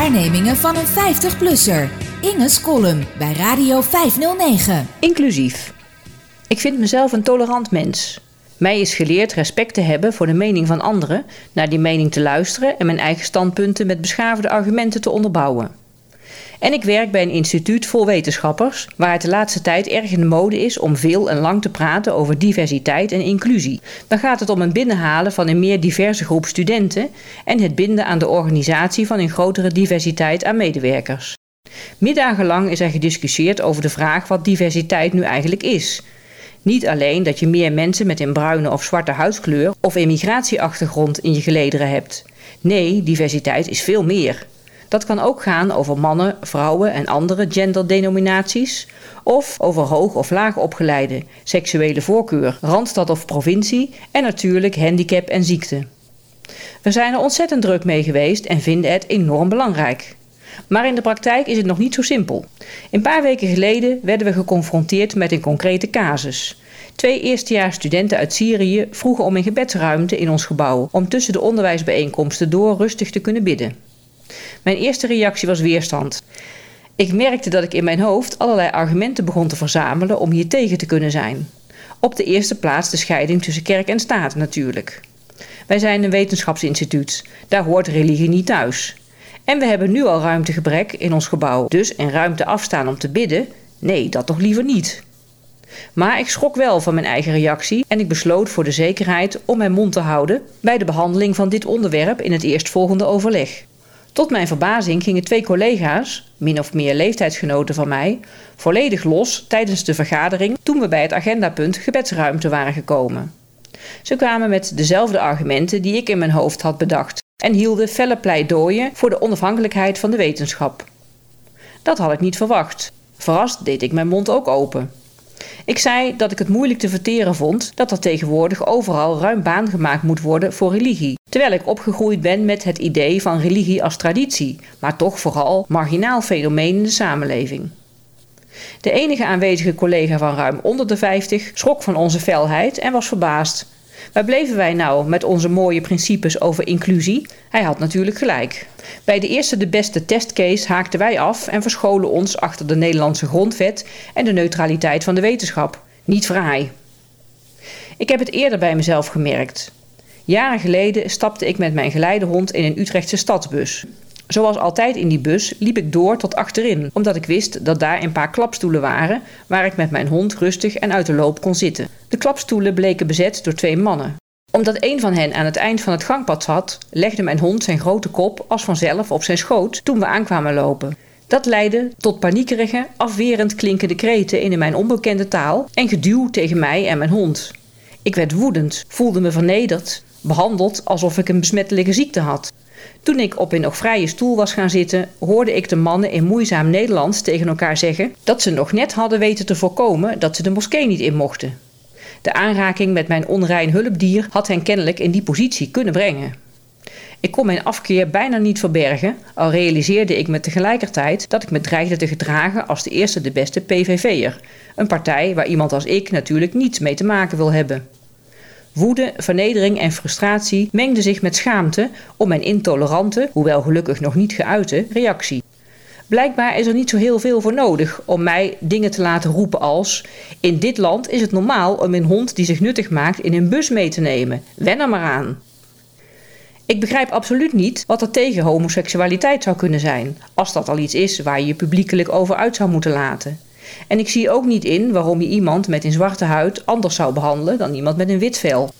waarnemingen van een 50-plusser. Inge's column bij Radio 509. Inclusief. Ik vind mezelf een tolerant mens. Mij is geleerd respect te hebben voor de mening van anderen, naar die mening te luisteren en mijn eigen standpunten met beschaafde argumenten te onderbouwen. En ik werk bij een instituut vol wetenschappers, waar het de laatste tijd erg in de mode is om veel en lang te praten over diversiteit en inclusie. Dan gaat het om het binnenhalen van een meer diverse groep studenten en het binden aan de organisatie van een grotere diversiteit aan medewerkers. Middagenlang is er gediscussieerd over de vraag wat diversiteit nu eigenlijk is. Niet alleen dat je meer mensen met een bruine of zwarte huidskleur of emigratieachtergrond in je gelederen hebt. Nee, diversiteit is veel meer. Dat kan ook gaan over mannen, vrouwen en andere genderdenominaties. Of over hoog of laag opgeleide, seksuele voorkeur, randstad of provincie en natuurlijk handicap en ziekte. We zijn er ontzettend druk mee geweest en vinden het enorm belangrijk. Maar in de praktijk is het nog niet zo simpel. Een paar weken geleden werden we geconfronteerd met een concrete casus. Twee eerstejaars studenten uit Syrië vroegen om een gebedsruimte in ons gebouw om tussen de onderwijsbijeenkomsten door rustig te kunnen bidden. Mijn eerste reactie was weerstand. Ik merkte dat ik in mijn hoofd allerlei argumenten begon te verzamelen om hier tegen te kunnen zijn. Op de eerste plaats de scheiding tussen kerk en staat natuurlijk. Wij zijn een wetenschapsinstituut, daar hoort religie niet thuis. En we hebben nu al ruimtegebrek in ons gebouw, dus en ruimte afstaan om te bidden? Nee, dat toch liever niet. Maar ik schrok wel van mijn eigen reactie en ik besloot voor de zekerheid om mijn mond te houden bij de behandeling van dit onderwerp in het eerstvolgende overleg. Tot mijn verbazing gingen twee collega's, min of meer leeftijdsgenoten van mij, volledig los tijdens de vergadering toen we bij het agendapunt gebedsruimte waren gekomen. Ze kwamen met dezelfde argumenten die ik in mijn hoofd had bedacht en hielden felle pleidooien voor de onafhankelijkheid van de wetenschap. Dat had ik niet verwacht. Verrast deed ik mijn mond ook open. Ik zei dat ik het moeilijk te verteren vond dat er tegenwoordig overal ruim baan gemaakt moet worden voor religie, terwijl ik opgegroeid ben met het idee van religie als traditie, maar toch vooral marginaal fenomeen in de samenleving. De enige aanwezige collega van ruim onder de 50 schrok van onze felheid en was verbaasd. Waar bleven wij nou met onze mooie principes over inclusie? Hij had natuurlijk gelijk. Bij de eerste de beste testcase haakten wij af en verscholen ons achter de Nederlandse grondwet en de neutraliteit van de wetenschap. Niet fraai. Ik heb het eerder bij mezelf gemerkt. Jaren geleden stapte ik met mijn geleidehond in een Utrechtse stadsbus. Zoals altijd in die bus liep ik door tot achterin, omdat ik wist dat daar een paar klapstoelen waren waar ik met mijn hond rustig en uit de loop kon zitten. De klapstoelen bleken bezet door twee mannen. Omdat een van hen aan het eind van het gangpad zat, legde mijn hond zijn grote kop als vanzelf op zijn schoot toen we aankwamen lopen. Dat leidde tot paniekerige, afwerend klinkende kreten in mijn onbekende taal en geduw tegen mij en mijn hond. Ik werd woedend, voelde me vernederd, behandeld alsof ik een besmettelijke ziekte had. Toen ik op een nog vrije stoel was gaan zitten, hoorde ik de mannen in moeizaam Nederlands tegen elkaar zeggen dat ze nog net hadden weten te voorkomen dat ze de moskee niet in mochten. De aanraking met mijn onrein hulpdier had hen kennelijk in die positie kunnen brengen. Ik kon mijn afkeer bijna niet verbergen, al realiseerde ik me tegelijkertijd dat ik me dreigde te gedragen als de eerste de beste PVV'er, een partij waar iemand als ik natuurlijk niets mee te maken wil hebben. Woede, vernedering en frustratie mengden zich met schaamte om mijn intolerante, hoewel gelukkig nog niet geuite, reactie. Blijkbaar is er niet zo heel veel voor nodig om mij dingen te laten roepen als: In dit land is het normaal om een hond die zich nuttig maakt in een bus mee te nemen. Wen er maar aan. Ik begrijp absoluut niet wat er tegen homoseksualiteit zou kunnen zijn, als dat al iets is waar je je publiekelijk over uit zou moeten laten. En ik zie ook niet in waarom je iemand met een zwarte huid anders zou behandelen dan iemand met een wit vel.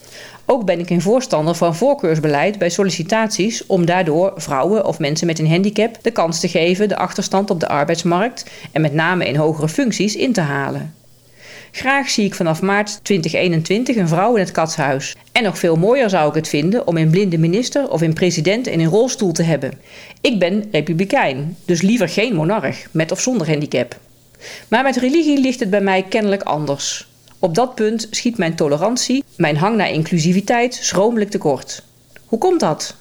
Ook ben ik een voorstander van voorkeursbeleid bij sollicitaties om daardoor vrouwen of mensen met een handicap de kans te geven de achterstand op de arbeidsmarkt en met name in hogere functies in te halen. Graag zie ik vanaf maart 2021 een vrouw in het katshuis. En nog veel mooier zou ik het vinden om een blinde minister of een president in een rolstoel te hebben. Ik ben republikein, dus liever geen monarch, met of zonder handicap. Maar met religie ligt het bij mij kennelijk anders. Op dat punt schiet mijn tolerantie, mijn hang naar inclusiviteit, schromelijk tekort. Hoe komt dat?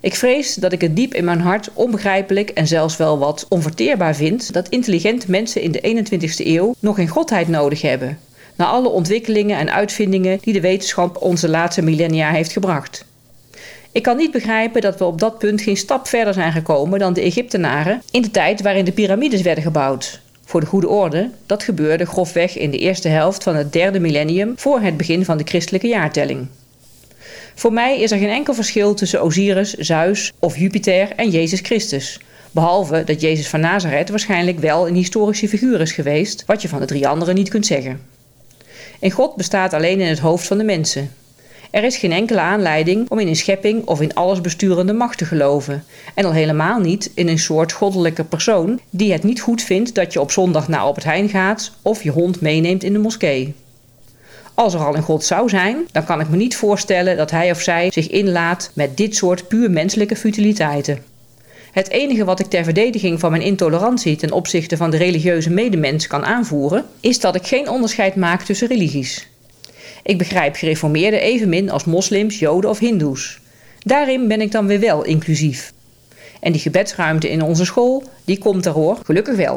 Ik vrees dat ik het diep in mijn hart onbegrijpelijk en zelfs wel wat onverteerbaar vind dat intelligente mensen in de 21ste eeuw nog geen godheid nodig hebben, na alle ontwikkelingen en uitvindingen die de wetenschap onze laatste millennia heeft gebracht. Ik kan niet begrijpen dat we op dat punt geen stap verder zijn gekomen dan de Egyptenaren in de tijd waarin de piramides werden gebouwd. Voor de goede orde, dat gebeurde grofweg in de eerste helft van het derde millennium voor het begin van de christelijke jaartelling. Voor mij is er geen enkel verschil tussen Osiris, Zeus of Jupiter en Jezus Christus. Behalve dat Jezus van Nazareth waarschijnlijk wel een historische figuur is geweest, wat je van de drie anderen niet kunt zeggen. En God bestaat alleen in het hoofd van de mensen. Er is geen enkele aanleiding om in een schepping of in alles besturende macht te geloven. En al helemaal niet in een soort goddelijke persoon die het niet goed vindt dat je op zondag naar Albert Heijn gaat of je hond meeneemt in de moskee. Als er al een God zou zijn, dan kan ik me niet voorstellen dat hij of zij zich inlaat met dit soort puur menselijke futiliteiten. Het enige wat ik ter verdediging van mijn intolerantie ten opzichte van de religieuze medemens kan aanvoeren, is dat ik geen onderscheid maak tussen religies. Ik begrijp gereformeerden evenmin als moslims, joden of hindoes. Daarin ben ik dan weer wel inclusief. En die gebedsruimte in onze school, die komt er hoor, gelukkig wel.